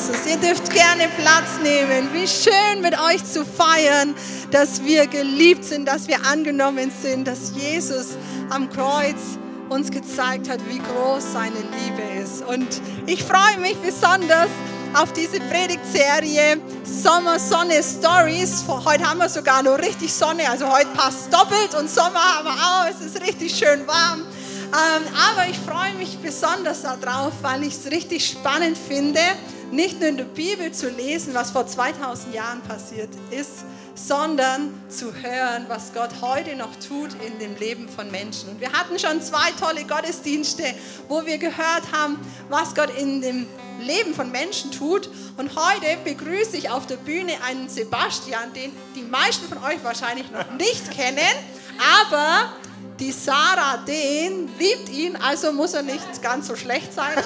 Jesus. Ihr dürft gerne Platz nehmen. Wie schön mit euch zu feiern, dass wir geliebt sind, dass wir angenommen sind, dass Jesus am Kreuz uns gezeigt hat, wie groß seine Liebe ist. Und ich freue mich besonders auf diese Predigtserie Sommer Sonne Stories. Heute haben wir sogar noch richtig Sonne, also heute passt doppelt und Sommer haben wir auch. Es ist richtig schön warm. Ähm, aber ich freue mich besonders darauf, weil ich es richtig spannend finde, nicht nur in der Bibel zu lesen, was vor 2000 Jahren passiert ist, sondern zu hören, was Gott heute noch tut in dem Leben von Menschen. Und wir hatten schon zwei tolle Gottesdienste, wo wir gehört haben, was Gott in dem Leben von Menschen tut. Und heute begrüße ich auf der Bühne einen Sebastian, den die meisten von euch wahrscheinlich noch nicht kennen, aber die Sarah den liebt ihn, also muss er nicht ganz so schlecht sein.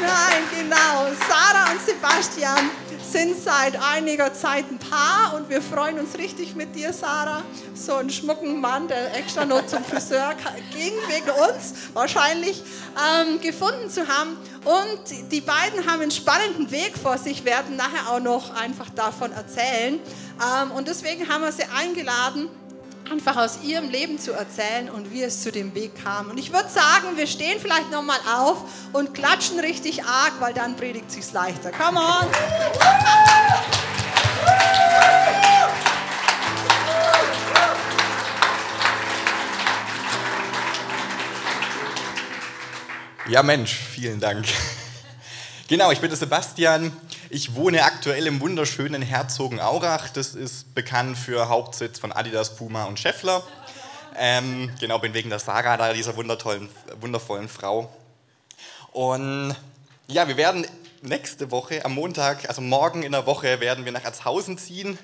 Nein, genau. Sarah und Sebastian sind seit einiger Zeit ein Paar und wir freuen uns richtig mit dir, Sarah. So einen schmucken Mann, der extra noch zum Friseur ging, wegen uns wahrscheinlich, ähm, gefunden zu haben. Und die beiden haben einen spannenden Weg vor sich, werden nachher auch noch einfach davon erzählen. Ähm, und deswegen haben wir sie eingeladen einfach aus ihrem Leben zu erzählen und wie es zu dem Weg kam. Und ich würde sagen, wir stehen vielleicht noch mal auf und klatschen richtig arg, weil dann predigt sich's leichter. Come on! Ja Mensch, vielen Dank. Genau, ich bin der Sebastian. Ich wohne aktuell im wunderschönen Herzogenaurach. Das ist bekannt für Hauptsitz von Adidas, Puma und Scheffler. Ähm, genau, bin wegen der Sarah da, dieser wundertollen, wundervollen Frau. Und ja, wir werden nächste Woche, am Montag, also morgen in der Woche, werden wir nach Erzhausen ziehen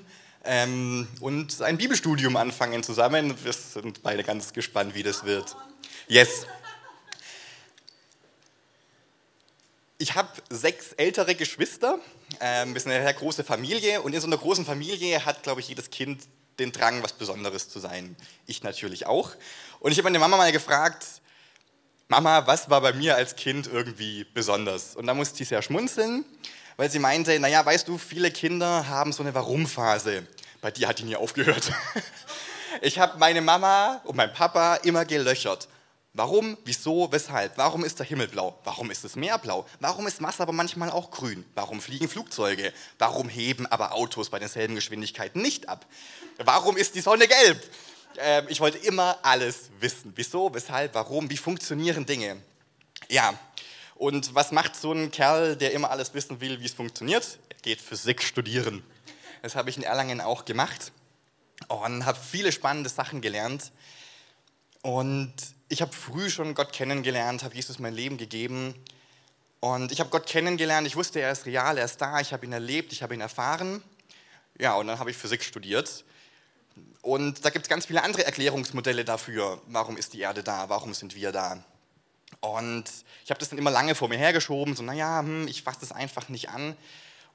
ähm, und ein Bibelstudium anfangen zusammen. Wir sind beide ganz gespannt, wie das wird. Yes. Ich habe sechs ältere Geschwister. Ähm, wir sind eine sehr große Familie und in so einer großen Familie hat, glaube ich, jedes Kind den Drang, was Besonderes zu sein. Ich natürlich auch. Und ich habe meine Mama mal gefragt, Mama, was war bei mir als Kind irgendwie besonders? Und da musste sie sehr schmunzeln, weil sie meinte, naja, weißt du, viele Kinder haben so eine Warum-Phase. Bei dir hat die nie aufgehört. Ich habe meine Mama und meinen Papa immer gelöchert. Warum, wieso, weshalb? Warum ist der Himmel blau? Warum ist das Meer blau? Warum ist Wasser aber manchmal auch grün? Warum fliegen Flugzeuge? Warum heben aber Autos bei denselben Geschwindigkeiten nicht ab? Warum ist die Sonne gelb? Ähm, ich wollte immer alles wissen. Wieso, weshalb, warum, wie funktionieren Dinge? Ja, und was macht so ein Kerl, der immer alles wissen will, wie es funktioniert? Er geht Physik studieren. Das habe ich in Erlangen auch gemacht und habe viele spannende Sachen gelernt. Und ich habe früh schon Gott kennengelernt, habe Jesus mein Leben gegeben. Und ich habe Gott kennengelernt, ich wusste, er ist real, er ist da, ich habe ihn erlebt, ich habe ihn erfahren. Ja, und dann habe ich Physik studiert. Und da gibt es ganz viele andere Erklärungsmodelle dafür, warum ist die Erde da, warum sind wir da. Und ich habe das dann immer lange vor mir hergeschoben, so, naja, hm, ich fasse das einfach nicht an.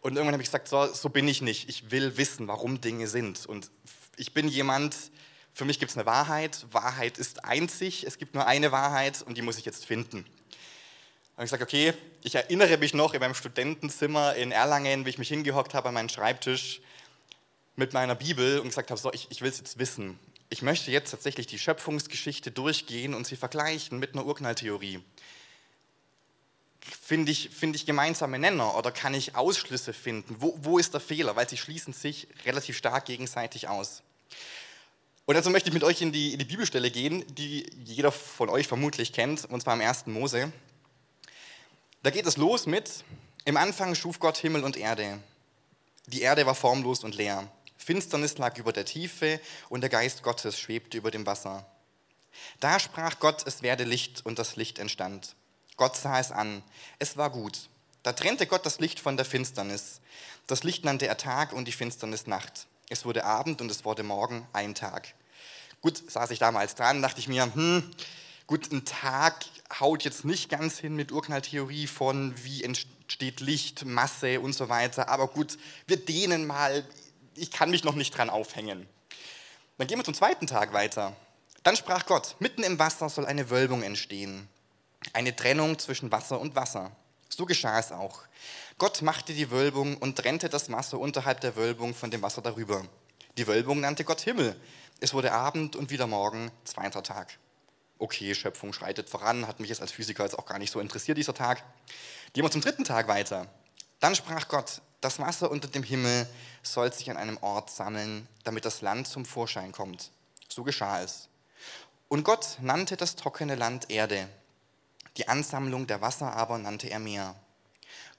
Und irgendwann habe ich gesagt, so, so bin ich nicht. Ich will wissen, warum Dinge sind. Und ich bin jemand, für mich gibt es eine Wahrheit. Wahrheit ist einzig. Es gibt nur eine Wahrheit und die muss ich jetzt finden. Und ich sage, okay, ich erinnere mich noch in meinem Studentenzimmer in Erlangen, wie ich mich hingehockt habe an meinen Schreibtisch mit meiner Bibel und gesagt habe, so, ich, ich will es jetzt wissen. Ich möchte jetzt tatsächlich die Schöpfungsgeschichte durchgehen und sie vergleichen mit einer Urknalltheorie. Finde ich, find ich gemeinsame Nenner oder kann ich Ausschlüsse finden? Wo, wo ist der Fehler? Weil sie schließen sich relativ stark gegenseitig aus. Und dazu möchte ich mit euch in die, in die Bibelstelle gehen, die jeder von euch vermutlich kennt, und zwar im 1. Mose. Da geht es los mit, im Anfang schuf Gott Himmel und Erde. Die Erde war formlos und leer. Finsternis lag über der Tiefe und der Geist Gottes schwebte über dem Wasser. Da sprach Gott, es werde Licht und das Licht entstand. Gott sah es an. Es war gut. Da trennte Gott das Licht von der Finsternis. Das Licht nannte er Tag und die Finsternis Nacht. Es wurde Abend und es wurde Morgen ein Tag. Gut, saß ich damals dran, dachte ich mir, hm, gut, ein Tag haut jetzt nicht ganz hin mit Urknalltheorie von, wie entsteht Licht, Masse und so weiter, aber gut, wir dehnen mal, ich kann mich noch nicht dran aufhängen. Dann gehen wir zum zweiten Tag weiter. Dann sprach Gott, mitten im Wasser soll eine Wölbung entstehen, eine Trennung zwischen Wasser und Wasser. So geschah es auch. Gott machte die Wölbung und trennte das Wasser unterhalb der Wölbung von dem Wasser darüber. Die Wölbung nannte Gott Himmel. Es wurde Abend und wieder Morgen, zweiter Tag. Okay, Schöpfung schreitet voran, hat mich jetzt als Physiker jetzt auch gar nicht so interessiert, dieser Tag. Gehen wir zum dritten Tag weiter. Dann sprach Gott, das Wasser unter dem Himmel soll sich an einem Ort sammeln, damit das Land zum Vorschein kommt. So geschah es. Und Gott nannte das trockene Land Erde. Die Ansammlung der Wasser aber nannte er Meer.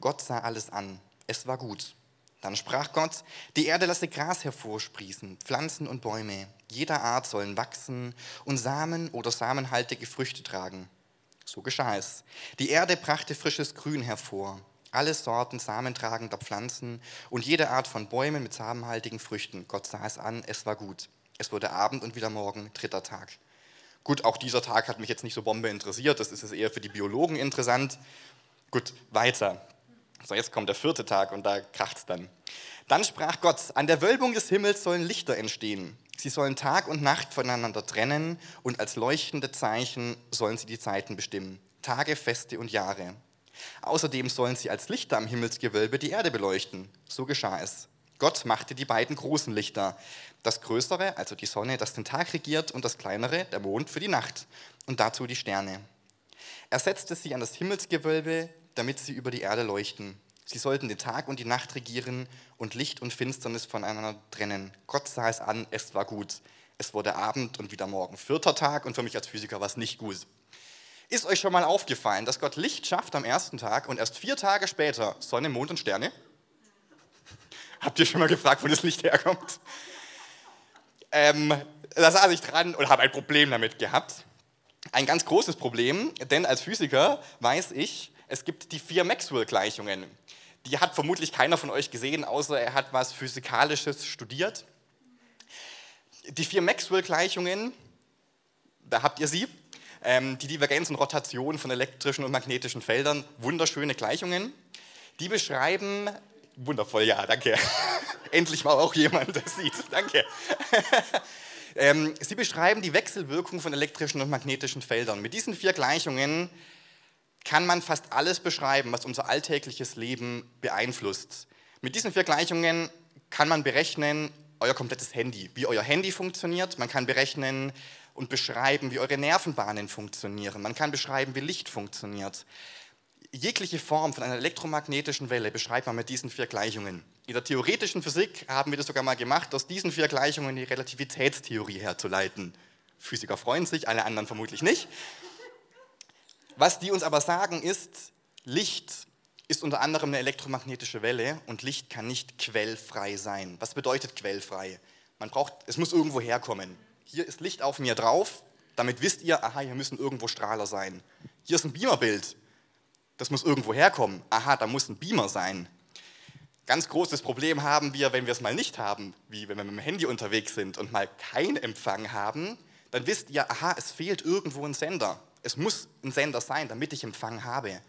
Gott sah alles an. Es war gut. Dann sprach Gott, die Erde lasse Gras hervorsprießen, Pflanzen und Bäume. Jeder Art sollen wachsen und Samen oder samenhaltige Früchte tragen. So geschah es. Die Erde brachte frisches Grün hervor, alle Sorten samentragender Pflanzen und jede Art von Bäumen mit samenhaltigen Früchten. Gott sah es an, es war gut. Es wurde Abend und wieder Morgen, dritter Tag. Gut, auch dieser Tag hat mich jetzt nicht so Bombe interessiert, das ist es eher für die Biologen interessant. Gut, weiter. So, jetzt kommt der vierte Tag und da kracht es dann. Dann sprach Gott, an der Wölbung des Himmels sollen Lichter entstehen. Sie sollen Tag und Nacht voneinander trennen und als leuchtende Zeichen sollen sie die Zeiten bestimmen. Tage, Feste und Jahre. Außerdem sollen sie als Lichter am Himmelsgewölbe die Erde beleuchten. So geschah es. Gott machte die beiden großen Lichter. Das größere, also die Sonne, das den Tag regiert, und das kleinere, der Mond, für die Nacht. Und dazu die Sterne. Er setzte sie an das Himmelsgewölbe damit sie über die Erde leuchten. Sie sollten den Tag und die Nacht regieren und Licht und Finsternis voneinander trennen. Gott sah es an, es war gut. Es wurde Abend und wieder Morgen. Vierter Tag und für mich als Physiker war es nicht gut. Ist euch schon mal aufgefallen, dass Gott Licht schafft am ersten Tag und erst vier Tage später Sonne, Mond und Sterne? Habt ihr schon mal gefragt, wo das Licht herkommt? Ähm, da saß ich dran und habe ein Problem damit gehabt. Ein ganz großes Problem, denn als Physiker weiß ich, es gibt die vier Maxwell-Gleichungen. Die hat vermutlich keiner von euch gesehen, außer er hat was Physikalisches studiert. Die vier Maxwell-Gleichungen, da habt ihr sie, ähm, die Divergenz und Rotation von elektrischen und magnetischen Feldern, wunderschöne Gleichungen. Die beschreiben, wundervoll, ja, danke. Endlich mal auch jemand, der sieht, danke. ähm, sie beschreiben die Wechselwirkung von elektrischen und magnetischen Feldern. Mit diesen vier Gleichungen kann man fast alles beschreiben, was unser alltägliches Leben beeinflusst. Mit diesen vier Gleichungen kann man berechnen euer komplettes Handy, wie euer Handy funktioniert. Man kann berechnen und beschreiben, wie eure Nervenbahnen funktionieren. Man kann beschreiben, wie Licht funktioniert. Jegliche Form von einer elektromagnetischen Welle beschreibt man mit diesen vier Gleichungen. In der theoretischen Physik haben wir das sogar mal gemacht, aus diesen vier Gleichungen die Relativitätstheorie herzuleiten. Physiker freuen sich, alle anderen vermutlich nicht. Was die uns aber sagen ist, Licht ist unter anderem eine elektromagnetische Welle und Licht kann nicht quellfrei sein. Was bedeutet quellfrei? Man braucht, es muss irgendwo herkommen. Hier ist Licht auf mir drauf, damit wisst ihr, aha, hier müssen irgendwo Strahler sein. Hier ist ein Beamerbild, das muss irgendwo herkommen. Aha, da muss ein Beamer sein. Ganz großes Problem haben wir, wenn wir es mal nicht haben, wie wenn wir mit dem Handy unterwegs sind und mal keinen Empfang haben, dann wisst ihr, aha, es fehlt irgendwo ein Sender. Es muss ein Sender sein, damit ich Empfang habe.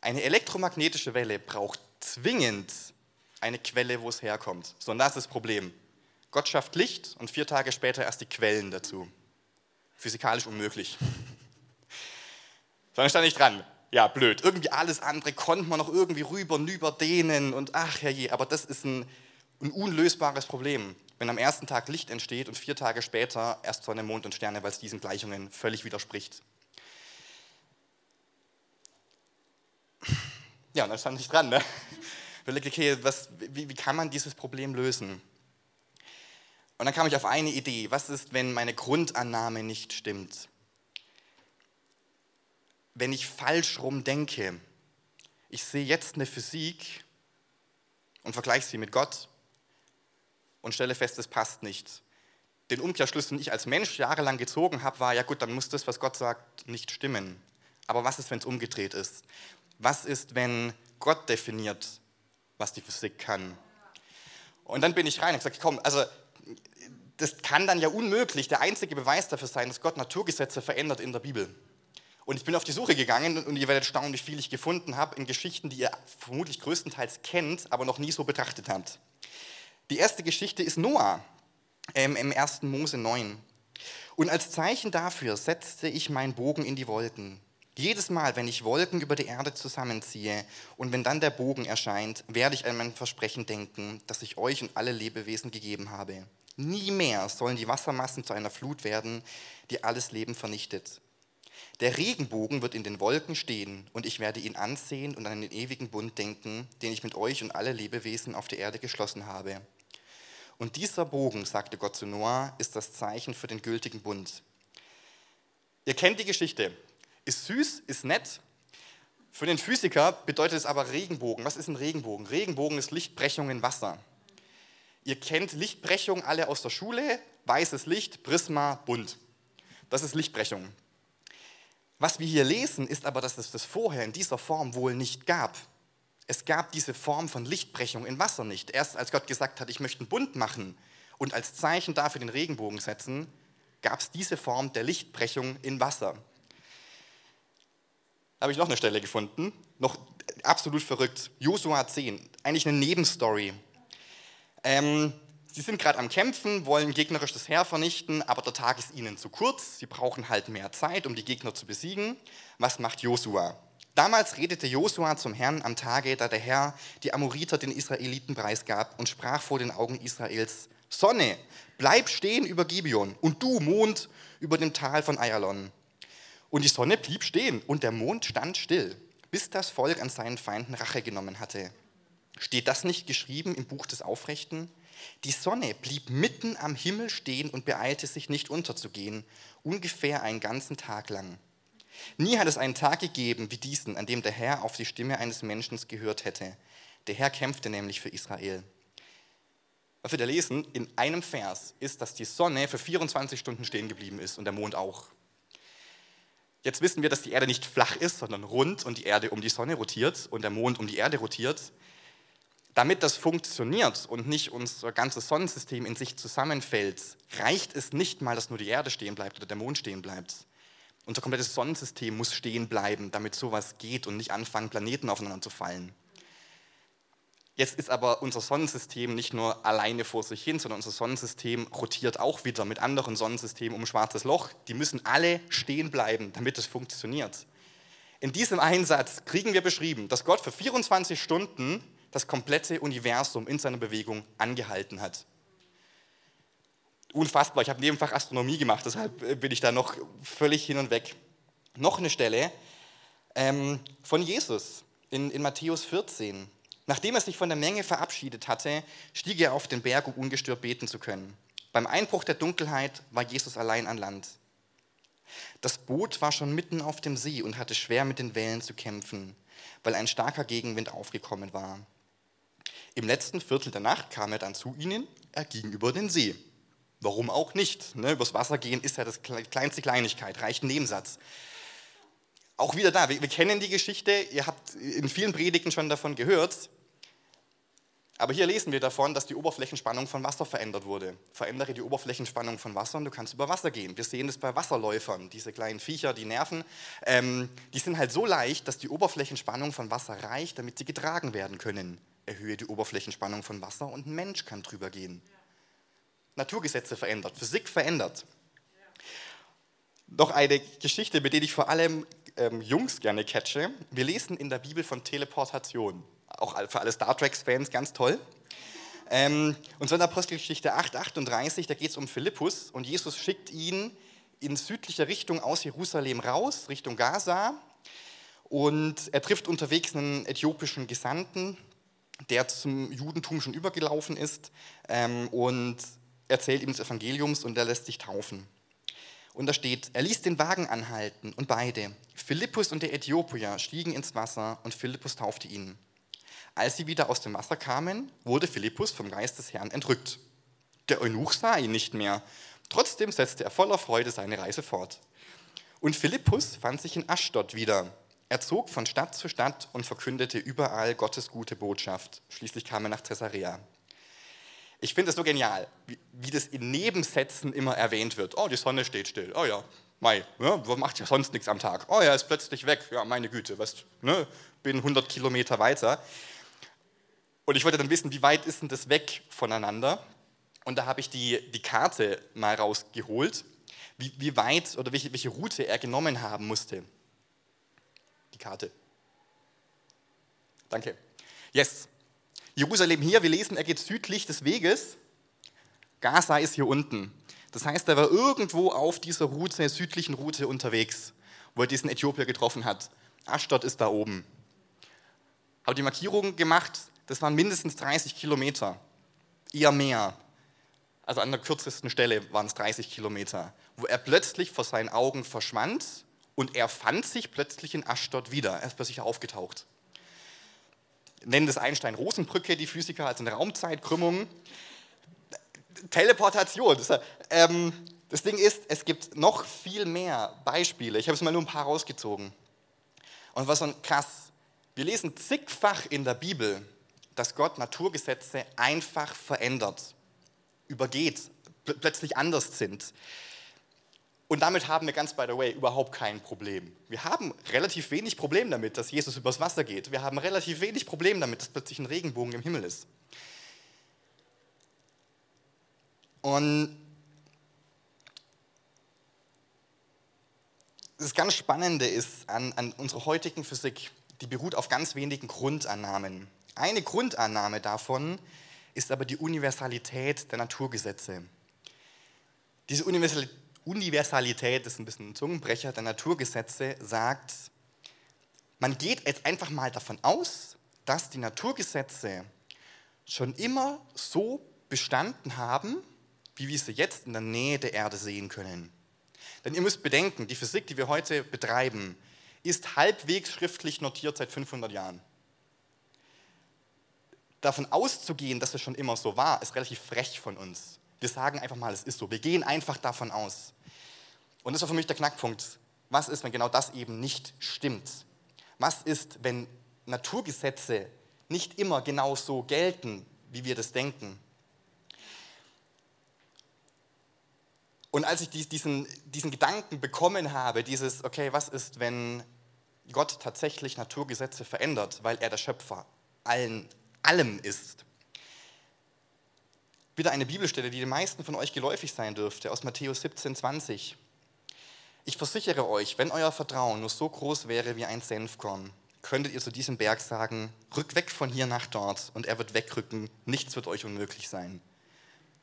Eine elektromagnetische Welle braucht zwingend eine Quelle, wo es herkommt. So, und das ist das Problem. Gott schafft Licht und vier Tage später erst die Quellen dazu. Physikalisch unmöglich. Sondern stand ich dran. Ja, blöd. Irgendwie alles andere konnte man noch irgendwie rüber, nüber dehnen und ach herrje, aber das ist ein, ein unlösbares Problem wenn am ersten Tag Licht entsteht und vier Tage später erst Sonne, Mond und Sterne, weil es diesen Gleichungen völlig widerspricht. Ja, und dann stand ich dran. Ne? Überlegte, okay, was, wie, wie kann man dieses Problem lösen? Und dann kam ich auf eine Idee. Was ist, wenn meine Grundannahme nicht stimmt? Wenn ich falsch rum denke, ich sehe jetzt eine Physik und vergleiche sie mit Gott und stelle fest, es passt nicht. Den Umkehrschluss, den ich als Mensch jahrelang gezogen habe, war, ja gut, dann muss das, was Gott sagt, nicht stimmen. Aber was ist, wenn es umgedreht ist? Was ist, wenn Gott definiert, was die Physik kann? Und dann bin ich rein und gesagt, komm, also das kann dann ja unmöglich der einzige Beweis dafür sein, dass Gott Naturgesetze verändert in der Bibel. Und ich bin auf die Suche gegangen und ihr werdet staunen, wie viel ich gefunden habe in Geschichten, die ihr vermutlich größtenteils kennt, aber noch nie so betrachtet habt. Die erste Geschichte ist Noah ähm, im 1. Mose 9. Und als Zeichen dafür setzte ich meinen Bogen in die Wolken. Jedes Mal, wenn ich Wolken über die Erde zusammenziehe und wenn dann der Bogen erscheint, werde ich an mein Versprechen denken, das ich euch und alle Lebewesen gegeben habe. Nie mehr sollen die Wassermassen zu einer Flut werden, die alles Leben vernichtet. Der Regenbogen wird in den Wolken stehen und ich werde ihn ansehen und an den ewigen Bund denken, den ich mit euch und alle Lebewesen auf der Erde geschlossen habe. Und dieser Bogen, sagte Gott zu Noah, ist das Zeichen für den gültigen Bund. Ihr kennt die Geschichte. Ist süß, ist nett. Für den Physiker bedeutet es aber Regenbogen. Was ist ein Regenbogen? Regenbogen ist Lichtbrechung in Wasser. Ihr kennt Lichtbrechung alle aus der Schule. Weißes Licht, Prisma, bunt. Das ist Lichtbrechung. Was wir hier lesen, ist aber, dass es das vorher in dieser Form wohl nicht gab. Es gab diese Form von Lichtbrechung in Wasser nicht. Erst als Gott gesagt hat, ich möchte einen Bund machen und als Zeichen dafür den Regenbogen setzen, gab es diese Form der Lichtbrechung in Wasser habe ich noch eine Stelle gefunden, noch absolut verrückt. Josua 10, eigentlich eine Nebenstory. Ähm, sie sind gerade am Kämpfen, wollen gegnerisch das Heer vernichten, aber der Tag ist ihnen zu kurz. Sie brauchen halt mehr Zeit, um die Gegner zu besiegen. Was macht Josua? Damals redete Josua zum Herrn am Tage, da der Herr die Amoriter den Israeliten preisgab und sprach vor den Augen Israels: Sonne, bleib stehen über Gibeon und du, Mond, über dem Tal von Ayalon. Und die Sonne blieb stehen und der Mond stand still, bis das Volk an seinen Feinden Rache genommen hatte. Steht das nicht geschrieben im Buch des Aufrechten? Die Sonne blieb mitten am Himmel stehen und beeilte sich nicht unterzugehen, ungefähr einen ganzen Tag lang. Nie hat es einen Tag gegeben wie diesen, an dem der Herr auf die Stimme eines Menschen gehört hätte. Der Herr kämpfte nämlich für Israel. Was wir da lesen in einem Vers ist, dass die Sonne für 24 Stunden stehen geblieben ist und der Mond auch. Jetzt wissen wir, dass die Erde nicht flach ist, sondern rund und die Erde um die Sonne rotiert und der Mond um die Erde rotiert. Damit das funktioniert und nicht unser ganzes Sonnensystem in sich zusammenfällt, reicht es nicht mal, dass nur die Erde stehen bleibt oder der Mond stehen bleibt. Unser komplettes Sonnensystem muss stehen bleiben, damit sowas geht und nicht anfangen, Planeten aufeinander zu fallen. Jetzt ist aber unser Sonnensystem nicht nur alleine vor sich hin, sondern unser Sonnensystem rotiert auch wieder mit anderen Sonnensystemen um ein schwarzes Loch. Die müssen alle stehen bleiben, damit es funktioniert. In diesem Einsatz kriegen wir beschrieben, dass Gott für 24 Stunden das komplette Universum in seiner Bewegung angehalten hat. Unfassbar, ich habe nebenfach Astronomie gemacht, deshalb äh, bin ich da noch völlig hin und weg. Noch eine Stelle ähm, von Jesus in, in Matthäus 14. Nachdem er sich von der Menge verabschiedet hatte, stieg er auf den Berg, um ungestört beten zu können. Beim Einbruch der Dunkelheit war Jesus allein an Land. Das Boot war schon mitten auf dem See und hatte schwer mit den Wellen zu kämpfen, weil ein starker Gegenwind aufgekommen war. Im letzten Viertel der Nacht kam er dann zu ihnen, er ging über den See. Warum auch nicht? Ne? Übers Wasser gehen ist ja das kleinste Kleinigkeit, reicht ein Nebensatz. Auch wieder da, wir, wir kennen die Geschichte, ihr habt in vielen Predigten schon davon gehört. Aber hier lesen wir davon, dass die Oberflächenspannung von Wasser verändert wurde. Verändere die Oberflächenspannung von Wasser und du kannst über Wasser gehen. Wir sehen das bei Wasserläufern, diese kleinen Viecher, die Nerven. Ähm, die sind halt so leicht, dass die Oberflächenspannung von Wasser reicht, damit sie getragen werden können. Erhöhe die Oberflächenspannung von Wasser und ein Mensch kann drüber gehen. Ja. Naturgesetze verändert, Physik verändert. Ja. Noch eine Geschichte, mit der ich vor allem ähm, Jungs gerne catche. Wir lesen in der Bibel von Teleportation auch für alle Star Trek-Fans ganz toll. Ähm, und so in Apostelgeschichte 8, 38, da geht es um Philippus und Jesus schickt ihn in südlicher Richtung aus Jerusalem raus, Richtung Gaza. Und er trifft unterwegs einen äthiopischen Gesandten, der zum Judentum schon übergelaufen ist ähm, und erzählt ihm des Evangeliums und er lässt sich taufen. Und da steht, er ließ den Wagen anhalten und beide, Philippus und der Äthiopier, stiegen ins Wasser und Philippus taufte ihn. Als sie wieder aus dem Wasser kamen, wurde Philippus vom Geist des Herrn entrückt. Der Eunuch sah ihn nicht mehr. Trotzdem setzte er voller Freude seine Reise fort. Und Philippus fand sich in Aschdod wieder. Er zog von Stadt zu Stadt und verkündete überall Gottes gute Botschaft. Schließlich kam er nach Caesarea. Ich finde es so genial, wie, wie, das in Nebensätzen immer erwähnt wird. Oh, die Sonne steht still. Oh ja, Mai, ja, macht ja sonst nichts am Tag. Oh ja, ist plötzlich weg. Ja, meine Güte, was, ne, bin 100 Kilometer weiter. Und ich wollte dann wissen, wie weit ist denn das weg voneinander? Und da habe ich die, die Karte mal rausgeholt, wie, wie weit oder welche, welche Route er genommen haben musste. Karte. Danke. Yes. Jerusalem hier, wir lesen, er geht südlich des Weges. Gaza ist hier unten. Das heißt, er war irgendwo auf dieser Route, südlichen Route unterwegs, wo er diesen Äthiopier getroffen hat. Aschdod ist da oben. Habe die Markierung gemacht, das waren mindestens 30 Kilometer, eher mehr. Also an der kürzesten Stelle waren es 30 Kilometer, wo er plötzlich vor seinen Augen verschwand und er fand sich plötzlich in Aschdod wieder. Er ist plötzlich aufgetaucht. Nennen das Einstein-Rosenbrücke, die Physiker, also eine Raumzeitkrümmung. Teleportation. Das, ähm, das Ding ist, es gibt noch viel mehr Beispiele. Ich habe es mal nur ein paar rausgezogen. Und was so krass, wir lesen zigfach in der Bibel, dass Gott Naturgesetze einfach verändert, übergeht, plötzlich anders sind. Und damit haben wir ganz by the way überhaupt kein Problem. Wir haben relativ wenig Problem damit, dass Jesus übers Wasser geht. Wir haben relativ wenig Problem damit, dass plötzlich ein Regenbogen im Himmel ist. Und das ganz Spannende ist an, an unserer heutigen Physik, die beruht auf ganz wenigen Grundannahmen. Eine Grundannahme davon ist aber die Universalität der Naturgesetze. Diese Universalität ist ein bisschen ein Zungenbrecher der Naturgesetze, sagt, man geht jetzt einfach mal davon aus, dass die Naturgesetze schon immer so bestanden haben, wie wir sie jetzt in der Nähe der Erde sehen können. Denn ihr müsst bedenken, die Physik, die wir heute betreiben, ist halbwegs schriftlich notiert seit 500 Jahren. Davon auszugehen, dass es schon immer so war, ist relativ frech von uns. Wir sagen einfach mal, es ist so. Wir gehen einfach davon aus. Und das war für mich der Knackpunkt. Was ist, wenn genau das eben nicht stimmt? Was ist, wenn Naturgesetze nicht immer genau so gelten, wie wir das denken? Und als ich diesen, diesen Gedanken bekommen habe, dieses, okay, was ist, wenn Gott tatsächlich Naturgesetze verändert, weil er der Schöpfer allen, allem ist? Wieder eine Bibelstelle, die den meisten von euch geläufig sein dürfte, aus Matthäus 17, 20. Ich versichere euch, wenn euer Vertrauen nur so groß wäre wie ein Senfkorn, könntet ihr zu diesem Berg sagen, rück weg von hier nach dort und er wird wegrücken, nichts wird euch unmöglich sein.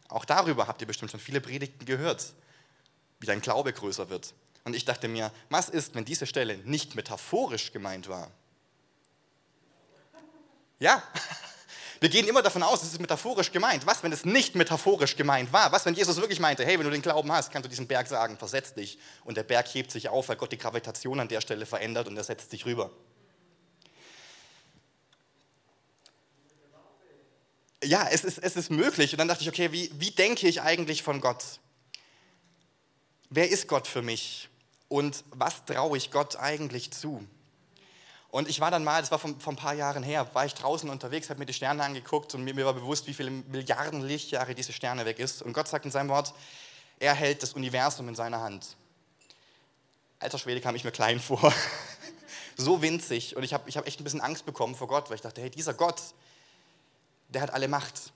Auch darüber habt ihr bestimmt schon viele Predigten gehört, wie dein Glaube größer wird. Und ich dachte mir, was ist, wenn diese Stelle nicht metaphorisch gemeint war? Ja, wir gehen immer davon aus, es ist metaphorisch gemeint. Was, wenn es nicht metaphorisch gemeint war? Was, wenn Jesus wirklich meinte, hey, wenn du den Glauben hast, kannst du diesem Berg sagen, versetz dich. Und der Berg hebt sich auf, weil Gott die Gravitation an der Stelle verändert und er setzt sich rüber. ja, es ist, es ist möglich. Und dann dachte ich, okay, wie, wie denke ich eigentlich von Gott? Wer ist Gott für mich? Und was traue ich Gott eigentlich zu? Und ich war dann mal, das war vor, ein paar Jahren her, war ich draußen unterwegs, habe mir die Sterne angeguckt und mir, mir war bewusst, wie viele Milliarden Lichtjahre diese Sterne weg ist. Und Gott sagt in seinem Wort, er hält das Universum in seiner Hand. Alter Schwede kam ich mir klein vor. so winzig. Und ich habe ich hab echt ein bisschen Angst bekommen vor Gott, weil ich dachte, hey, dieser Gott, der hat alle Macht.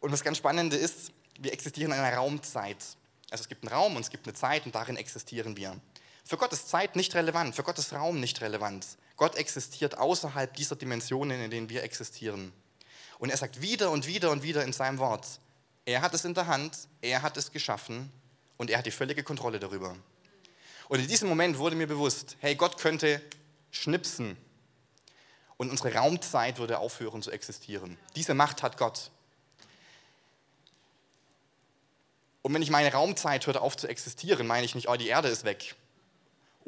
Und das ganz Spannende ist, wir existieren in einer Raumzeit. Also es gibt einen Raum und es gibt eine Zeit und darin existieren wir. Für Gott ist Zeit nicht relevant, für Gott ist Raum nicht relevant. Gott existiert außerhalb dieser Dimensionen, in denen wir existieren. Und er sagt wieder und wieder und wieder in seinem Wort, er hat es in der Hand, er hat es geschaffen und er hat die völlige Kontrolle darüber. Und in diesem Moment wurde mir bewusst, hey, Gott könnte schnipsen und unsere Raumzeit würde aufhören zu existieren. Diese Macht hat Gott. Und wenn ich meine Raumzeit hört auf zu existieren, meine ich nicht, oh, die Erde ist weg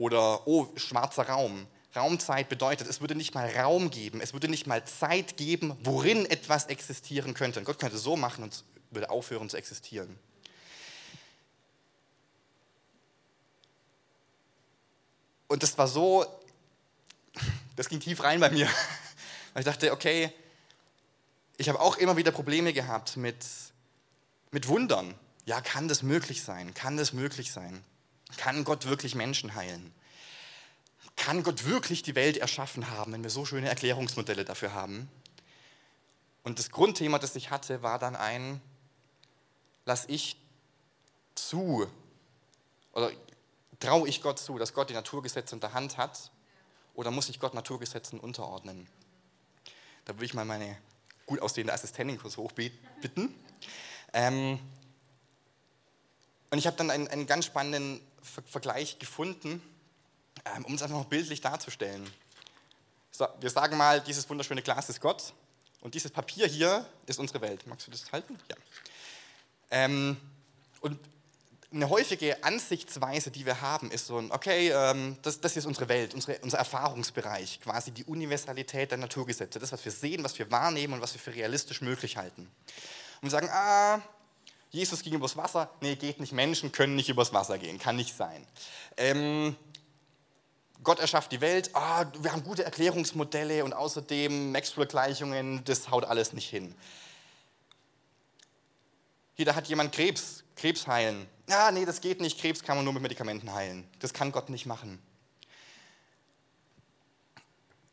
oder oh, schwarzer Raum. Raumzeit bedeutet, es würde nicht mal Raum geben, es würde nicht mal Zeit geben, worin etwas existieren könnte. Und Gott könnte so machen und würde aufhören zu existieren. Und das war so das ging tief rein bei mir. Weil ich dachte, okay, ich habe auch immer wieder Probleme gehabt mit, mit Wundern. Ja, kann das möglich sein? Kann das möglich sein? Kann Gott wirklich Menschen heilen? Kann Gott wirklich die Welt erschaffen haben, wenn wir so schöne Erklärungsmodelle dafür haben? Und das Grundthema, das ich hatte, war dann ein, lass ich zu, oder traue ich Gott zu, dass Gott die Naturgesetze in der Hand hat oder muss ich Gott Naturgesetzen unterordnen? Da würde ich mal meine gut aussehende Assistentin kurz hochbitten. Ähm, und ich habe dann einen, einen, ganz spannenden Vergleich gefunden, ähm, um es einfach noch bildlich darzustellen. So, wir sagen mal, dieses wunderschöne Glas ist Gott und dieses Papier hier ist unsere Welt. Magst du das halten? Ja. Ähm, und eine häufige Ansichtsweise, die wir haben, ist so ein, okay, ähm, das, das ist unsere Welt, unsere, unser Erfahrungsbereich, quasi die Universalität der Naturgesetze, das, was wir sehen, was wir wahrnehmen und was wir für realistisch möglich halten. Und wir sagen, ah, Jesus ging übers Wasser, nee, geht nicht, Menschen können nicht übers Wasser gehen, kann nicht sein. Ähm, Gott erschafft die Welt, ah, wir haben gute Erklärungsmodelle und außerdem Maxwell-Gleichungen, das haut alles nicht hin. Hier, da hat jemand Krebs, Krebs heilen. Ja, nee, das geht nicht, Krebs kann man nur mit Medikamenten heilen. Das kann Gott nicht machen.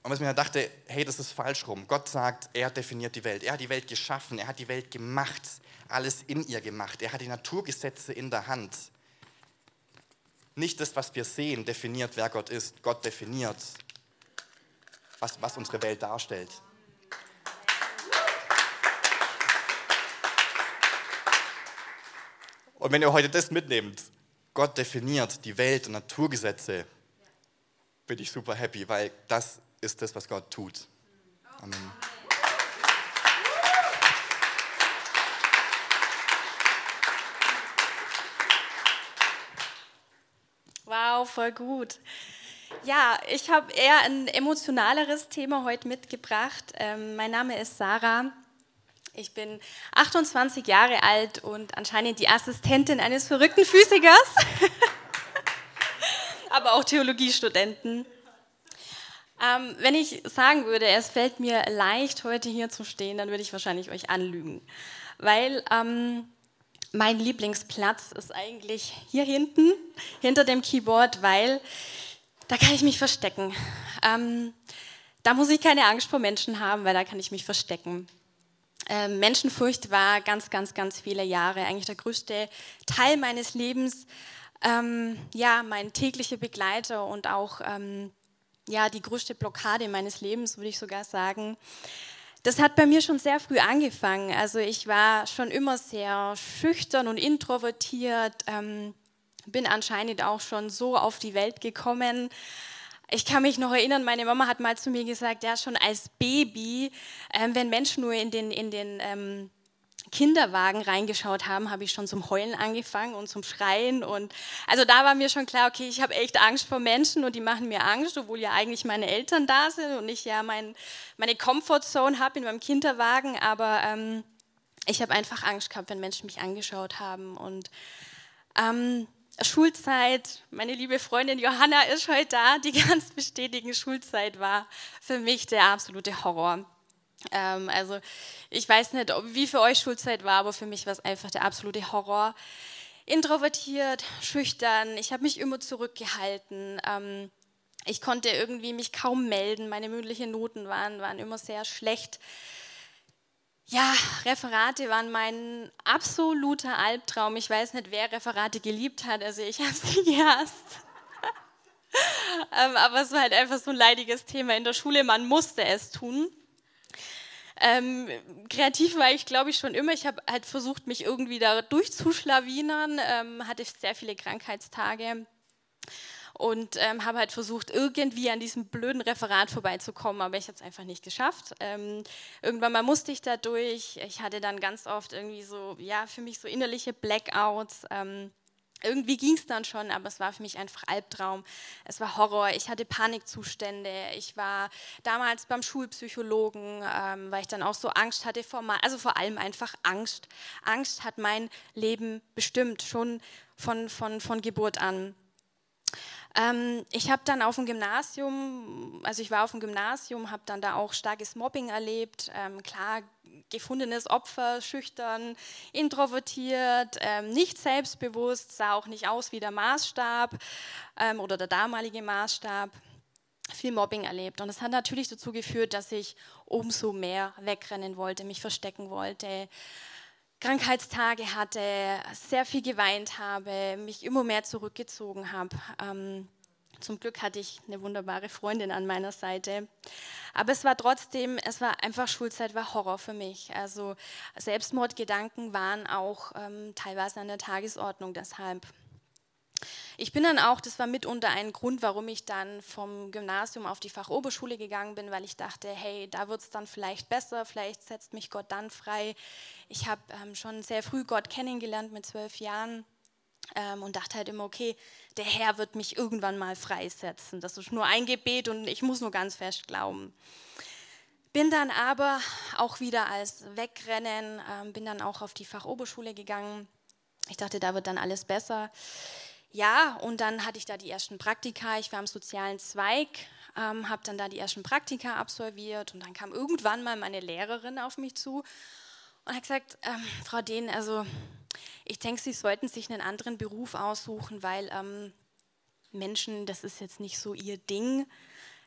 Und was mir dachte, hey, das ist falsch rum. Gott sagt, er definiert die Welt. Er hat die Welt geschaffen, er hat die Welt gemacht, alles in ihr gemacht. Er hat die Naturgesetze in der Hand. Nicht das, was wir sehen, definiert, wer Gott ist. Gott definiert, was, was unsere Welt darstellt. Und wenn ihr heute das mitnehmt, Gott definiert die Welt und Naturgesetze, bin ich super happy, weil das ist das, was Gott tut. Amen. Wow, voll gut. Ja, ich habe eher ein emotionaleres Thema heute mitgebracht. Ähm, mein Name ist Sarah. Ich bin 28 Jahre alt und anscheinend die Assistentin eines verrückten Physikers, aber auch Theologiestudenten. Ähm, wenn ich sagen würde, es fällt mir leicht, heute hier zu stehen, dann würde ich wahrscheinlich euch anlügen. Weil ähm, mein Lieblingsplatz ist eigentlich hier hinten, hinter dem Keyboard, weil da kann ich mich verstecken. Ähm, da muss ich keine Angst vor Menschen haben, weil da kann ich mich verstecken. Ähm, Menschenfurcht war ganz, ganz, ganz viele Jahre eigentlich der größte Teil meines Lebens. Ähm, ja, mein täglicher Begleiter und auch ähm, ja, die größte Blockade meines Lebens, würde ich sogar sagen. Das hat bei mir schon sehr früh angefangen. Also ich war schon immer sehr schüchtern und introvertiert, ähm, bin anscheinend auch schon so auf die Welt gekommen. Ich kann mich noch erinnern, meine Mama hat mal zu mir gesagt, ja schon als Baby, ähm, wenn Menschen nur in den, in den ähm, Kinderwagen reingeschaut haben, habe ich schon zum Heulen angefangen und zum Schreien. Und also da war mir schon klar, okay, ich habe echt Angst vor Menschen und die machen mir Angst, obwohl ja eigentlich meine Eltern da sind und ich ja mein, meine Comfortzone habe in meinem Kinderwagen. Aber ähm, ich habe einfach Angst gehabt, wenn Menschen mich angeschaut haben. Und ähm, Schulzeit, meine liebe Freundin Johanna ist heute da, die ganz bestätigen, Schulzeit war für mich der absolute Horror. Ähm, also ich weiß nicht, wie für euch Schulzeit war, aber für mich war es einfach der absolute Horror. Introvertiert, schüchtern, ich habe mich immer zurückgehalten. Ähm, ich konnte irgendwie mich kaum melden, meine mündlichen Noten waren, waren immer sehr schlecht. Ja, Referate waren mein absoluter Albtraum. Ich weiß nicht, wer Referate geliebt hat, also ich habe sie gehasst. ähm, aber es war halt einfach so ein leidiges Thema in der Schule, man musste es tun. Ähm, kreativ war ich, glaube ich, schon immer. Ich habe halt versucht, mich irgendwie da durchzuschlawinern, ähm, hatte sehr viele Krankheitstage und ähm, habe halt versucht, irgendwie an diesem blöden Referat vorbeizukommen, aber ich habe es einfach nicht geschafft. Ähm, irgendwann mal musste ich da durch. Ich hatte dann ganz oft irgendwie so, ja, für mich so innerliche Blackouts. Ähm, irgendwie ging es dann schon, aber es war für mich einfach Albtraum. Es war Horror. Ich hatte Panikzustände. Ich war damals beim Schulpsychologen, ähm, weil ich dann auch so Angst hatte vor, also vor allem einfach Angst. Angst hat mein Leben bestimmt, schon von, von, von Geburt an. Ähm, ich habe dann auf dem Gymnasium, also ich war auf dem Gymnasium, habe dann da auch starkes Mobbing erlebt. Ähm, klar, gefundenes Opfer, schüchtern, introvertiert, ähm, nicht selbstbewusst, sah auch nicht aus wie der Maßstab ähm, oder der damalige Maßstab. Viel Mobbing erlebt. Und das hat natürlich dazu geführt, dass ich umso mehr wegrennen wollte, mich verstecken wollte. Krankheitstage hatte, sehr viel geweint habe, mich immer mehr zurückgezogen habe. Ähm, Zum Glück hatte ich eine wunderbare Freundin an meiner Seite. Aber es war trotzdem, es war einfach Schulzeit, war Horror für mich. Also Selbstmordgedanken waren auch ähm, teilweise an der Tagesordnung deshalb. Ich bin dann auch, das war mitunter ein Grund, warum ich dann vom Gymnasium auf die Fachoberschule gegangen bin, weil ich dachte, hey, da wird es dann vielleicht besser, vielleicht setzt mich Gott dann frei. Ich habe ähm, schon sehr früh Gott kennengelernt mit zwölf Jahren ähm, und dachte halt immer, okay, der Herr wird mich irgendwann mal freisetzen. Das ist nur ein Gebet und ich muss nur ganz fest glauben. Bin dann aber auch wieder als Wegrennen, ähm, bin dann auch auf die Fachoberschule gegangen. Ich dachte, da wird dann alles besser. Ja, und dann hatte ich da die ersten Praktika. Ich war im sozialen Zweig, ähm, habe dann da die ersten Praktika absolviert und dann kam irgendwann mal meine Lehrerin auf mich zu und hat gesagt, ähm, Frau Dehn, also ich denke, Sie sollten sich einen anderen Beruf aussuchen, weil ähm, Menschen, das ist jetzt nicht so Ihr Ding.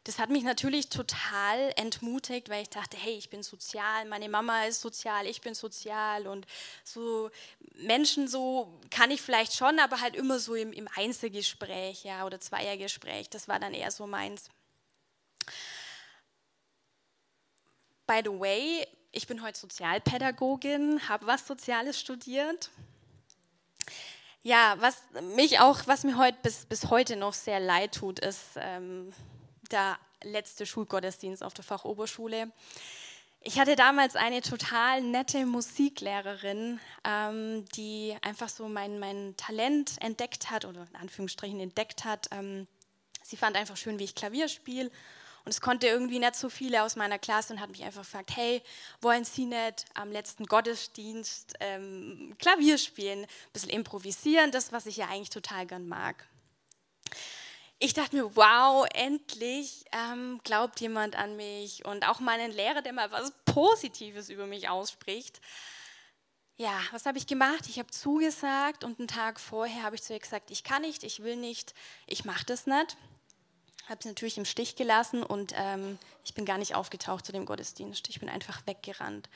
Das hat mich natürlich total entmutigt, weil ich dachte, hey, ich bin sozial, meine Mama ist sozial, ich bin sozial und so Menschen so kann ich vielleicht schon, aber halt immer so im, im Einzelgespräch ja, oder Zweiergespräch. Das war dann eher so meins. By the way, ich bin heute Sozialpädagogin, habe was Soziales studiert. Ja, was mich auch, was mir heute bis, bis heute noch sehr leid tut, ist ähm, der letzte Schulgottesdienst auf der Fachoberschule. Ich hatte damals eine total nette Musiklehrerin, ähm, die einfach so mein, mein Talent entdeckt hat oder in Anführungsstrichen entdeckt hat. Ähm, sie fand einfach schön, wie ich Klavier spiele. Und es konnte irgendwie nicht so viele aus meiner Klasse und hat mich einfach gefragt, hey, wollen Sie nicht am letzten Gottesdienst ähm, Klavier spielen, ein bisschen improvisieren, das, was ich ja eigentlich total gern mag ich dachte mir, wow, endlich ähm, glaubt jemand an mich und auch meinen Lehrer, der mal was Positives über mich ausspricht. Ja, was habe ich gemacht? Ich habe zugesagt und einen Tag vorher habe ich zu ihr gesagt, ich kann nicht, ich will nicht, ich mache das nicht. Habe sie natürlich im Stich gelassen und ähm, ich bin gar nicht aufgetaucht zu dem Gottesdienst. Ich bin einfach weggerannt.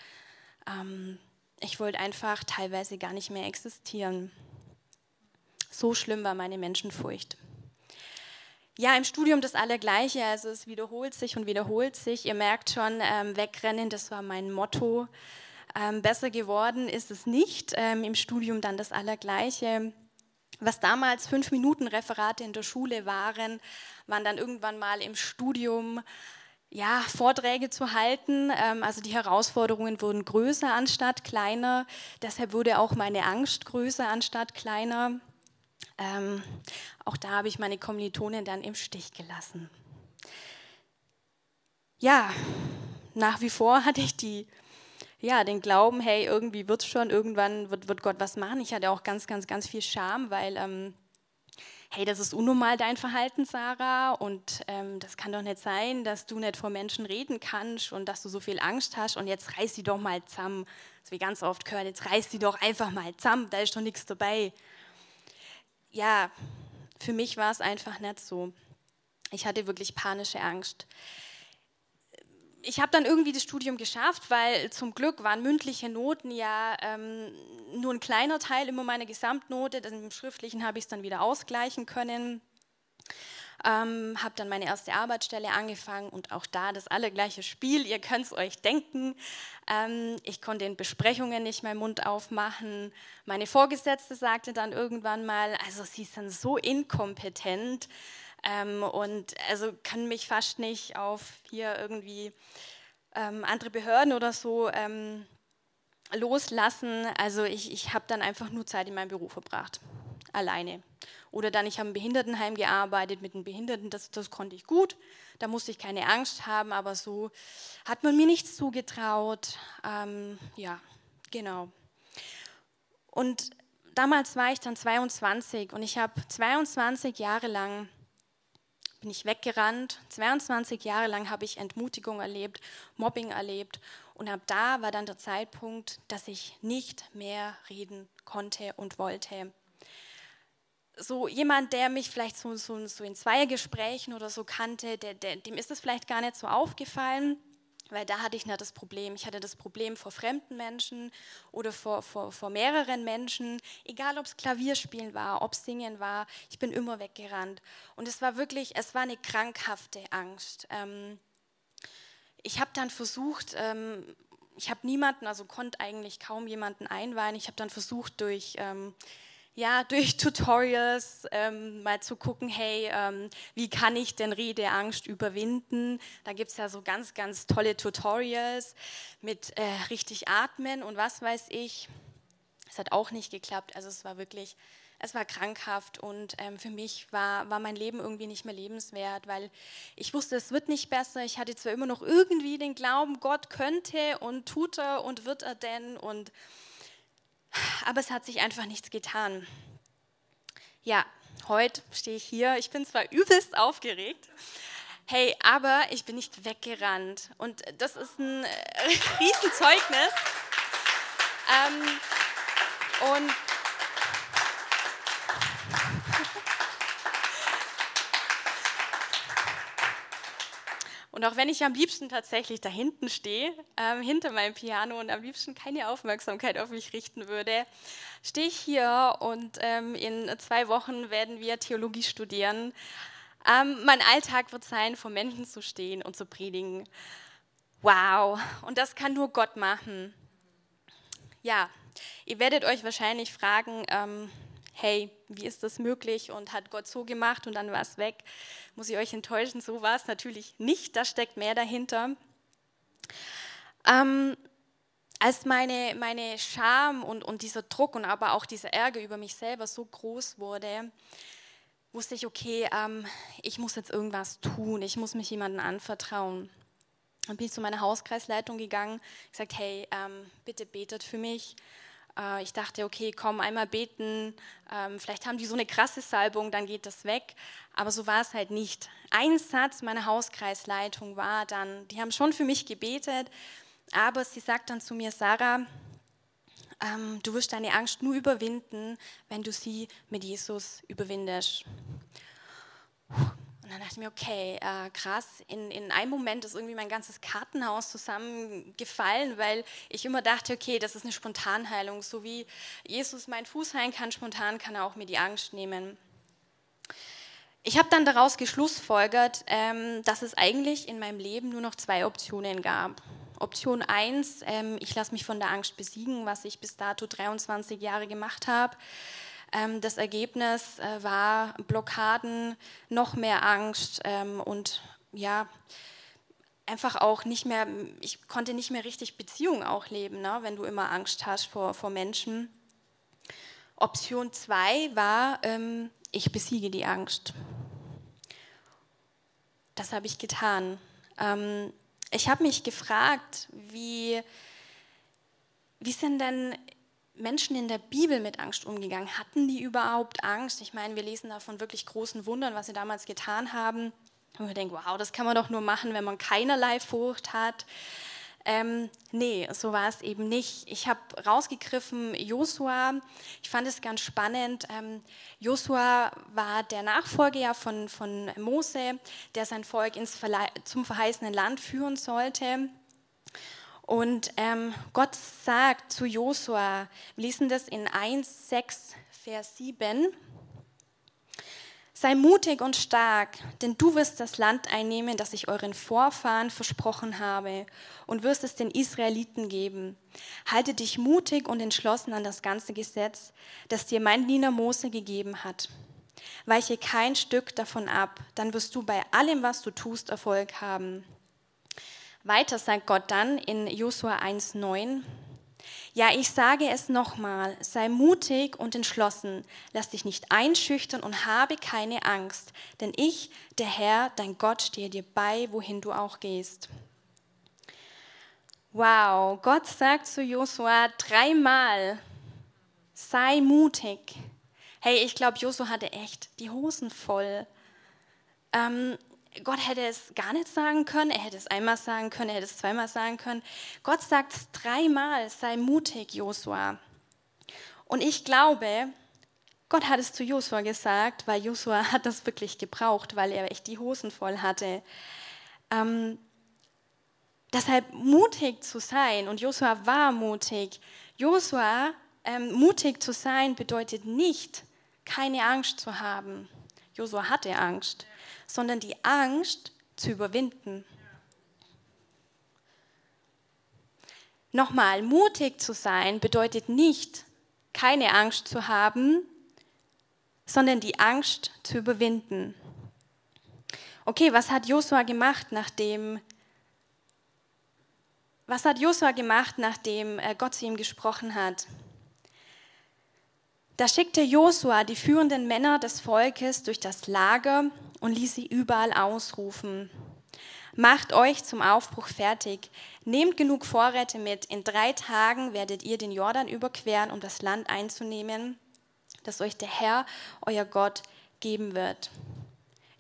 Ähm, ich wollte einfach teilweise gar nicht mehr existieren. So schlimm war meine Menschenfurcht. Ja, im Studium das Allergleiche, also es wiederholt sich und wiederholt sich. Ihr merkt schon, ähm, wegrennen, das war mein Motto. Ähm, besser geworden ist es nicht. Ähm, Im Studium dann das Allergleiche. Was damals fünf Minuten Referate in der Schule waren, waren dann irgendwann mal im Studium ja, Vorträge zu halten. Ähm, also die Herausforderungen wurden größer anstatt kleiner. Deshalb wurde auch meine Angst größer anstatt kleiner. Ähm, auch da habe ich meine Kommilitonen dann im Stich gelassen. Ja, nach wie vor hatte ich die, ja, den Glauben, hey, irgendwie wird es schon, irgendwann wird, wird Gott was machen. Ich hatte auch ganz, ganz, ganz viel Scham, weil, ähm, hey, das ist unnormal dein Verhalten, Sarah, und ähm, das kann doch nicht sein, dass du nicht vor Menschen reden kannst und dass du so viel Angst hast und jetzt reiß sie doch mal zusammen. Das wie ganz oft gehört, jetzt reiß sie doch einfach mal zusammen, da ist doch nichts dabei ja, für mich war es einfach nicht so. Ich hatte wirklich panische Angst. Ich habe dann irgendwie das Studium geschafft, weil zum Glück waren mündliche Noten ja ähm, nur ein kleiner Teil immer meiner Gesamtnote. Im Schriftlichen habe ich es dann wieder ausgleichen können. Ähm, habe dann meine erste Arbeitsstelle angefangen und auch da das allergleiche Spiel. Ihr könnt es euch denken. Ähm, ich konnte in Besprechungen nicht meinen Mund aufmachen. Meine Vorgesetzte sagte dann irgendwann mal, also sie sind so inkompetent ähm, und also können mich fast nicht auf hier irgendwie ähm, andere Behörden oder so ähm, loslassen. Also ich, ich habe dann einfach nur Zeit in meinem Beruf verbracht, alleine. Oder dann, ich habe im Behindertenheim gearbeitet mit den Behinderten, das, das konnte ich gut. Da musste ich keine Angst haben, aber so hat man mir nichts zugetraut. Ähm, ja, genau. Und damals war ich dann 22 und ich habe 22 Jahre lang bin ich weggerannt. 22 Jahre lang habe ich Entmutigung erlebt, Mobbing erlebt und ab da war dann der Zeitpunkt, dass ich nicht mehr reden konnte und wollte so jemand, der mich vielleicht so, so, so in Zweiergesprächen oder so kannte, der, der, dem ist es vielleicht gar nicht so aufgefallen. weil da hatte ich nicht das Problem. Ich hatte das Problem vor fremden Menschen oder vor, vor, vor mehreren Menschen, egal ob es Klavierspielen war, ob es Singen war, ich bin immer weggerannt. Und es war wirklich, es war eine krankhafte Angst. Ähm, ich habe dann versucht, ähm, ich habe niemanden, also konnte eigentlich kaum jemanden einweihen. Ich habe dann versucht, durch ähm, ja, durch Tutorials ähm, mal zu gucken, hey, ähm, wie kann ich denn Redeangst überwinden? Da gibt es ja so ganz, ganz tolle Tutorials mit äh, richtig atmen und was weiß ich. Es hat auch nicht geklappt. Also es war wirklich, es war krankhaft und ähm, für mich war, war mein Leben irgendwie nicht mehr lebenswert, weil ich wusste, es wird nicht besser. Ich hatte zwar immer noch irgendwie den Glauben, Gott könnte und tut er und wird er denn und aber es hat sich einfach nichts getan. Ja, heute stehe ich hier. Ich bin zwar übelst aufgeregt, hey, aber ich bin nicht weggerannt. Und das ist ein äh, Riesenzeugnis. Ähm, und Und auch wenn ich am liebsten tatsächlich da hinten stehe, ähm, hinter meinem Piano und am liebsten keine Aufmerksamkeit auf mich richten würde, stehe ich hier und ähm, in zwei Wochen werden wir Theologie studieren. Ähm, mein Alltag wird sein, vor Menschen zu stehen und zu predigen. Wow, und das kann nur Gott machen. Ja, ihr werdet euch wahrscheinlich fragen, ähm, hey, wie ist das möglich und hat Gott so gemacht und dann war es weg. Muss ich euch enttäuschen, so war es natürlich nicht, da steckt mehr dahinter. Ähm, als meine, meine Scham und, und dieser Druck und aber auch dieser Ärger über mich selber so groß wurde, wusste ich, okay, ähm, ich muss jetzt irgendwas tun, ich muss mich jemandem anvertrauen. Dann bin ich zu meiner Hauskreisleitung gegangen, gesagt, hey, ähm, bitte betet für mich. Äh, ich dachte, okay, komm, einmal beten, ähm, vielleicht haben die so eine krasse Salbung, dann geht das weg. Aber so war es halt nicht. Ein Satz meiner Hauskreisleitung war dann, die haben schon für mich gebetet, aber sie sagt dann zu mir, Sarah, ähm, du wirst deine Angst nur überwinden, wenn du sie mit Jesus überwindest. Und dann dachte ich mir, okay, äh, krass, in, in einem Moment ist irgendwie mein ganzes Kartenhaus zusammengefallen, weil ich immer dachte, okay, das ist eine Spontanheilung. So wie Jesus meinen Fuß heilen kann, spontan kann er auch mir die Angst nehmen. Ich habe dann daraus geschlussfolgert, ähm, dass es eigentlich in meinem Leben nur noch zwei Optionen gab. Option 1, ähm, ich lasse mich von der Angst besiegen, was ich bis dato 23 Jahre gemacht habe. Ähm, das Ergebnis äh, war Blockaden, noch mehr Angst ähm, und ja, einfach auch nicht mehr, ich konnte nicht mehr richtig Beziehungen auch leben, ne, wenn du immer Angst hast vor, vor Menschen. Option 2 war, ähm, ich besiege die Angst. Das habe ich getan. Ähm, ich habe mich gefragt, wie, wie sind denn Menschen in der Bibel mit Angst umgegangen? Hatten die überhaupt Angst? Ich meine, wir lesen da von wirklich großen Wundern, was sie damals getan haben. Und wir denken, wow, das kann man doch nur machen, wenn man keinerlei Furcht hat. Ähm, nee, so war es eben nicht. Ich habe rausgegriffen Josua. Ich fand es ganz spannend. Ähm, Josua war der Nachfolger von, von Mose, der sein Volk ins Verle zum verheißenen Land führen sollte. Und ähm, Gott sagt zu Josua, wir lesen das in 1, 6, Vers 7, Sei mutig und stark, denn du wirst das Land einnehmen, das ich euren Vorfahren versprochen habe, und wirst es den Israeliten geben. Halte dich mutig und entschlossen an das ganze Gesetz, das dir mein Diener Mose gegeben hat. Weiche kein Stück davon ab, dann wirst du bei allem, was du tust, Erfolg haben. Weiter sagt Gott dann in Josua 1,9, ja, ich sage es nochmal, sei mutig und entschlossen, lass dich nicht einschüchtern und habe keine Angst, denn ich, der Herr, dein Gott, stehe dir bei, wohin du auch gehst. Wow, Gott sagt zu Josua dreimal, sei mutig. Hey, ich glaube, Josua hatte echt die Hosen voll. Ähm, Gott hätte es gar nicht sagen können, er hätte es einmal sagen können, er hätte es zweimal sagen können. Gott sagt es dreimal, sei mutig, Josua. Und ich glaube, Gott hat es zu Josua gesagt, weil Josua hat das wirklich gebraucht, weil er echt die Hosen voll hatte. Ähm, Deshalb mutig zu sein, und Josua war mutig. Josua, ähm, mutig zu sein, bedeutet nicht, keine Angst zu haben. Josua hatte Angst, sondern die Angst zu überwinden. Nochmal, mutig zu sein bedeutet nicht, keine Angst zu haben, sondern die Angst zu überwinden. Okay, was hat Josua gemacht, nachdem was hat Josua gemacht, nachdem äh, Gott zu ihm gesprochen hat? Da schickte Josua die führenden Männer des Volkes durch das Lager und ließ sie überall ausrufen. Macht euch zum Aufbruch fertig. Nehmt genug Vorräte mit. In drei Tagen werdet ihr den Jordan überqueren, um das Land einzunehmen, das euch der Herr, euer Gott, geben wird.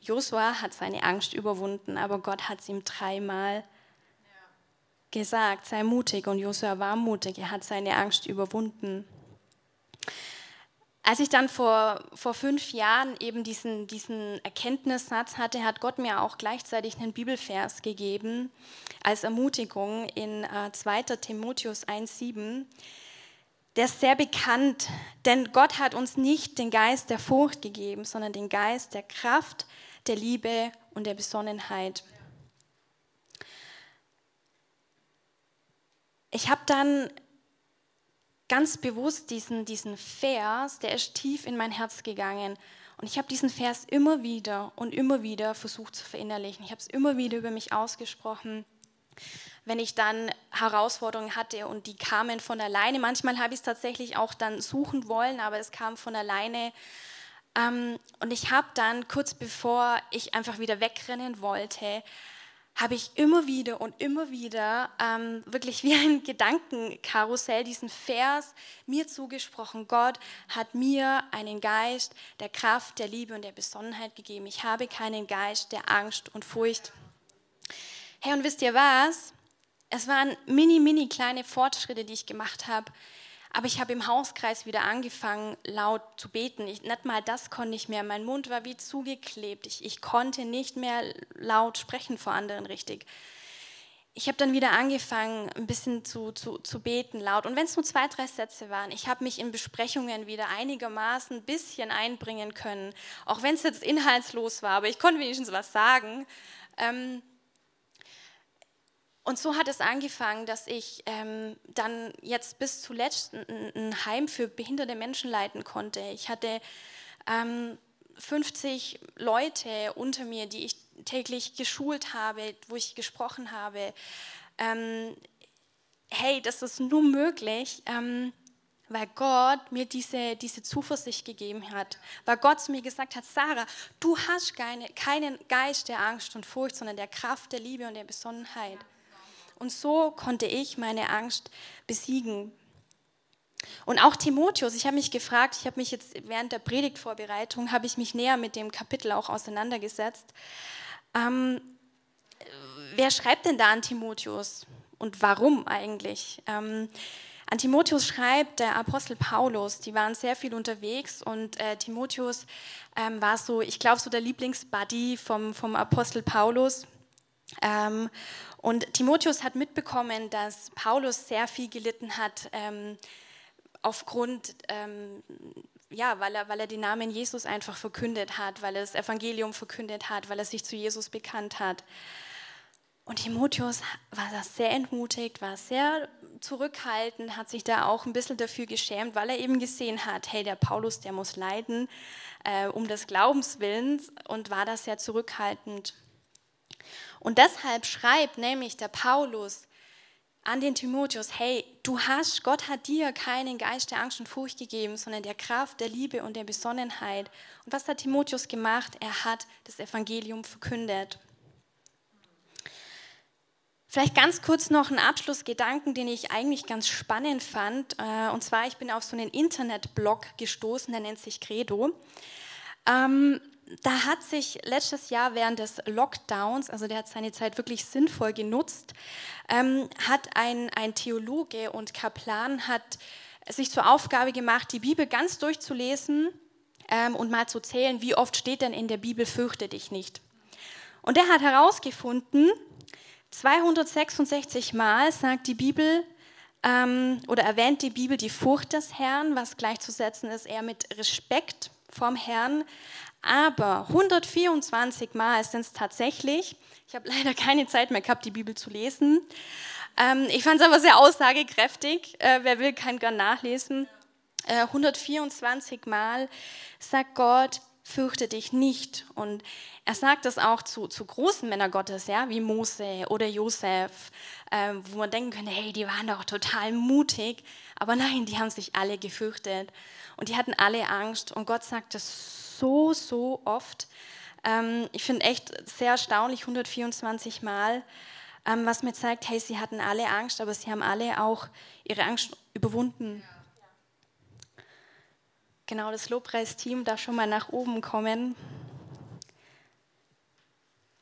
Josua hat seine Angst überwunden, aber Gott hat es ihm dreimal gesagt, sei mutig. Und Josua war mutig, er hat seine Angst überwunden. Als ich dann vor, vor fünf Jahren eben diesen, diesen Erkenntnissatz hatte, hat Gott mir auch gleichzeitig einen Bibelvers gegeben als Ermutigung in äh, 2. Timotheus 1,7. Der ist sehr bekannt, denn Gott hat uns nicht den Geist der Furcht gegeben, sondern den Geist der Kraft, der Liebe und der Besonnenheit. Ich habe dann ganz bewusst diesen, diesen Vers, der ist tief in mein Herz gegangen. Und ich habe diesen Vers immer wieder und immer wieder versucht zu verinnerlichen. Ich habe es immer wieder über mich ausgesprochen, wenn ich dann Herausforderungen hatte und die kamen von alleine. Manchmal habe ich es tatsächlich auch dann suchen wollen, aber es kam von alleine. Ähm, und ich habe dann kurz bevor ich einfach wieder wegrennen wollte, habe ich immer wieder und immer wieder ähm, wirklich wie ein Gedankenkarussell diesen Vers mir zugesprochen. Gott hat mir einen Geist der Kraft, der Liebe und der Besonnenheit gegeben. Ich habe keinen Geist der Angst und Furcht. Hey, und wisst ihr was? Es waren mini, mini kleine Fortschritte, die ich gemacht habe. Aber ich habe im Hauskreis wieder angefangen, laut zu beten. Ich, nicht mal das konnte ich mehr. Mein Mund war wie zugeklebt. Ich, ich konnte nicht mehr laut sprechen vor anderen richtig. Ich habe dann wieder angefangen, ein bisschen zu, zu, zu beten laut. Und wenn es nur zwei, drei Sätze waren, ich habe mich in Besprechungen wieder einigermaßen ein bisschen einbringen können. Auch wenn es jetzt inhaltslos war, aber ich konnte wenigstens was sagen. Ähm, und so hat es angefangen, dass ich ähm, dann jetzt bis zuletzt ein, ein, Heim für behinderte Menschen leiten konnte. Ich hatte ähm, 50 Leute unter mir, die ich täglich geschult habe, wo ich gesprochen habe. Ähm, hey, das ist nur möglich, ähm, weil Gott mir diese, diese Zuversicht gegeben hat. Weil Gott zu mir gesagt hat, Sarah, du hast keine, keinen Geist der Angst und Furcht, sondern der Kraft, der Liebe und der Besonnenheit. Und so konnte ich meine Angst besiegen. Und auch Timotheus, ich habe mich gefragt, ich habe mich jetzt während der Predigtvorbereitung, habe ich mich näher mit dem Kapitel auch auseinandergesetzt. Ähm, wer schreibt denn da an Timotheus und warum eigentlich? Ähm, an Timotheus schreibt der Apostel Paulus, die waren sehr viel unterwegs und äh, Timotheus ähm, war so, ich glaube, so der Lieblingsbuddy vom, vom Apostel Paulus. Ähm, und Timotheus hat mitbekommen, dass Paulus sehr viel gelitten hat ähm, aufgrund, ähm, ja, weil er, weil er den Namen Jesus einfach verkündet hat, weil er das Evangelium verkündet hat, weil er sich zu Jesus bekannt hat. Und Timotheus war da sehr entmutigt, war sehr zurückhaltend, hat sich da auch ein bisschen dafür geschämt, weil er eben gesehen hat, hey, der Paulus, der muss leiden äh, um des Glaubenswillens und war da sehr zurückhaltend. Und deshalb schreibt nämlich der Paulus an den Timotheus, hey, du hast, Gott hat dir keinen Geist der Angst und Furcht gegeben, sondern der Kraft, der Liebe und der Besonnenheit. Und was hat Timotheus gemacht? Er hat das Evangelium verkündet. Vielleicht ganz kurz noch ein Abschlussgedanken, den ich eigentlich ganz spannend fand. Äh, und zwar, ich bin auf so einen Internetblog gestoßen, der nennt sich Credo. Ähm, da hat sich letztes Jahr während des Lockdowns, also der hat seine Zeit wirklich sinnvoll genutzt, ähm, hat ein, ein Theologe und Kaplan hat sich zur Aufgabe gemacht, die Bibel ganz durchzulesen ähm, und mal zu zählen, wie oft steht denn in der Bibel, fürchte dich nicht. Und er hat herausgefunden, 266 Mal sagt die Bibel ähm, oder erwähnt die Bibel die Furcht des Herrn, was gleichzusetzen ist eher mit Respekt vom Herrn. Aber 124 Mal sind es tatsächlich, ich habe leider keine Zeit mehr gehabt, die Bibel zu lesen. Ähm, ich fand es aber sehr aussagekräftig. Äh, wer will, kann gern nachlesen. Äh, 124 Mal sagt Gott, fürchte dich nicht. Und er sagt das auch zu, zu großen Männern Gottes, ja, wie Mose oder Josef, äh, wo man denken könnte, hey, die waren doch total mutig. Aber nein, die haben sich alle gefürchtet und die hatten alle Angst. Und Gott sagt das so, so oft. Ähm, ich finde echt sehr erstaunlich, 124 Mal, ähm, was mir zeigt, hey, sie hatten alle Angst, aber sie haben alle auch ihre Angst überwunden. Genau, das Lobpreisteam darf schon mal nach oben kommen.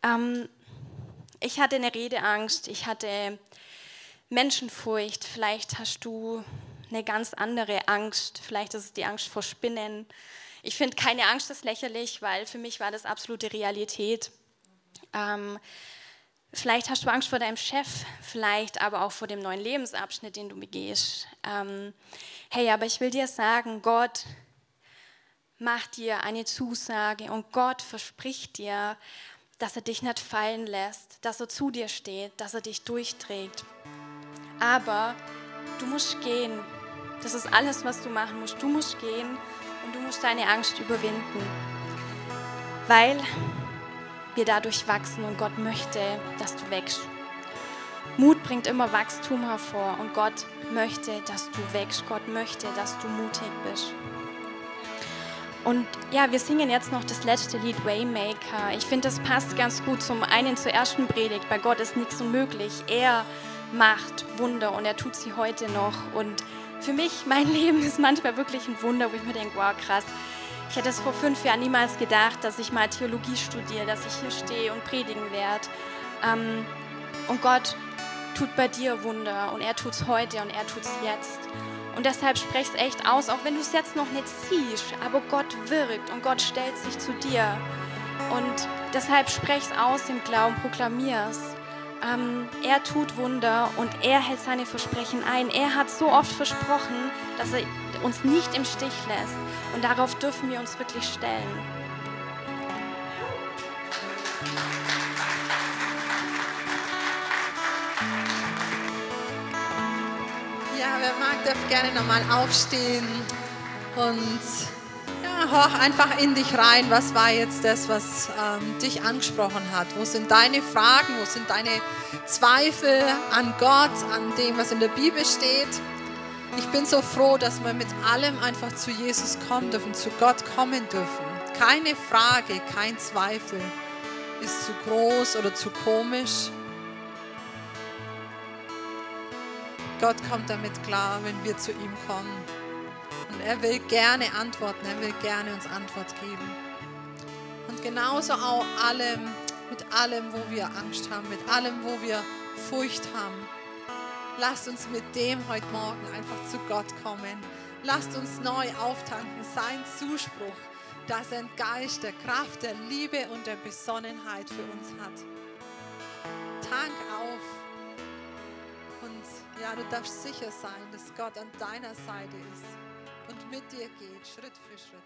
Ähm, ich hatte eine Redeangst, ich hatte Menschenfurcht, vielleicht hast du eine ganz andere Angst, vielleicht ist es die Angst vor Spinnen, ich finde, keine Angst ist lächerlich, weil für mich war das absolute Realität. Ähm, vielleicht hast du Angst vor deinem Chef, vielleicht aber auch vor dem neuen Lebensabschnitt, den du begehst. Ähm, hey, aber ich will dir sagen, Gott macht dir eine Zusage und Gott verspricht dir, dass er dich nicht fallen lässt, dass er zu dir steht, dass er dich durchträgt. Aber du musst gehen. Das ist alles, was du machen musst. Du musst gehen und du musst deine Angst überwinden, weil wir dadurch wachsen und Gott möchte, dass du wächst. Mut bringt immer Wachstum hervor und Gott möchte, dass du wächst. Gott möchte, dass du mutig bist. Und ja, wir singen jetzt noch das letzte Lied Waymaker. Ich finde, das passt ganz gut zum einen zur ersten Predigt. Bei Gott ist nichts unmöglich. Er macht Wunder und er tut sie heute noch. Und für mich, mein Leben ist manchmal wirklich ein Wunder, wo ich mir denke, wow, krass. Ich hätte es vor fünf Jahren niemals gedacht, dass ich mal Theologie studiere, dass ich hier stehe und predigen werde. Ähm, und Gott tut bei dir Wunder und er tut es heute und er tut es jetzt. Und deshalb sprech es echt aus, auch wenn du es jetzt noch nicht siehst, aber Gott wirkt und Gott stellt sich zu dir. Und deshalb sprech es aus im Glauben, proklamier. Ähm, er tut Wunder und er hält seine Versprechen ein. Er hat so oft versprochen, dass er uns nicht im Stich lässt. Und darauf dürfen wir uns wirklich stellen. Wer mag, darf gerne nochmal aufstehen und horch einfach in dich rein, was war jetzt das, was ähm, dich angesprochen hat? Wo sind deine Fragen, wo sind deine Zweifel an Gott, an dem, was in der Bibel steht? Ich bin so froh, dass wir mit allem einfach zu Jesus kommen dürfen, zu Gott kommen dürfen. Keine Frage, kein Zweifel ist zu groß oder zu komisch. Gott kommt damit klar, wenn wir zu ihm kommen. Und er will gerne antworten, er will gerne uns Antwort geben. Und genauso auch allem, mit allem, wo wir Angst haben, mit allem, wo wir Furcht haben. Lasst uns mit dem heute Morgen einfach zu Gott kommen. Lasst uns neu auftanken, sein Zuspruch, dass er einen Geist der Kraft, der Liebe und der Besonnenheit für uns hat. Tank auf. Ja, du darfst sicher sein, dass Gott an deiner Seite ist und mit dir geht, Schritt für Schritt.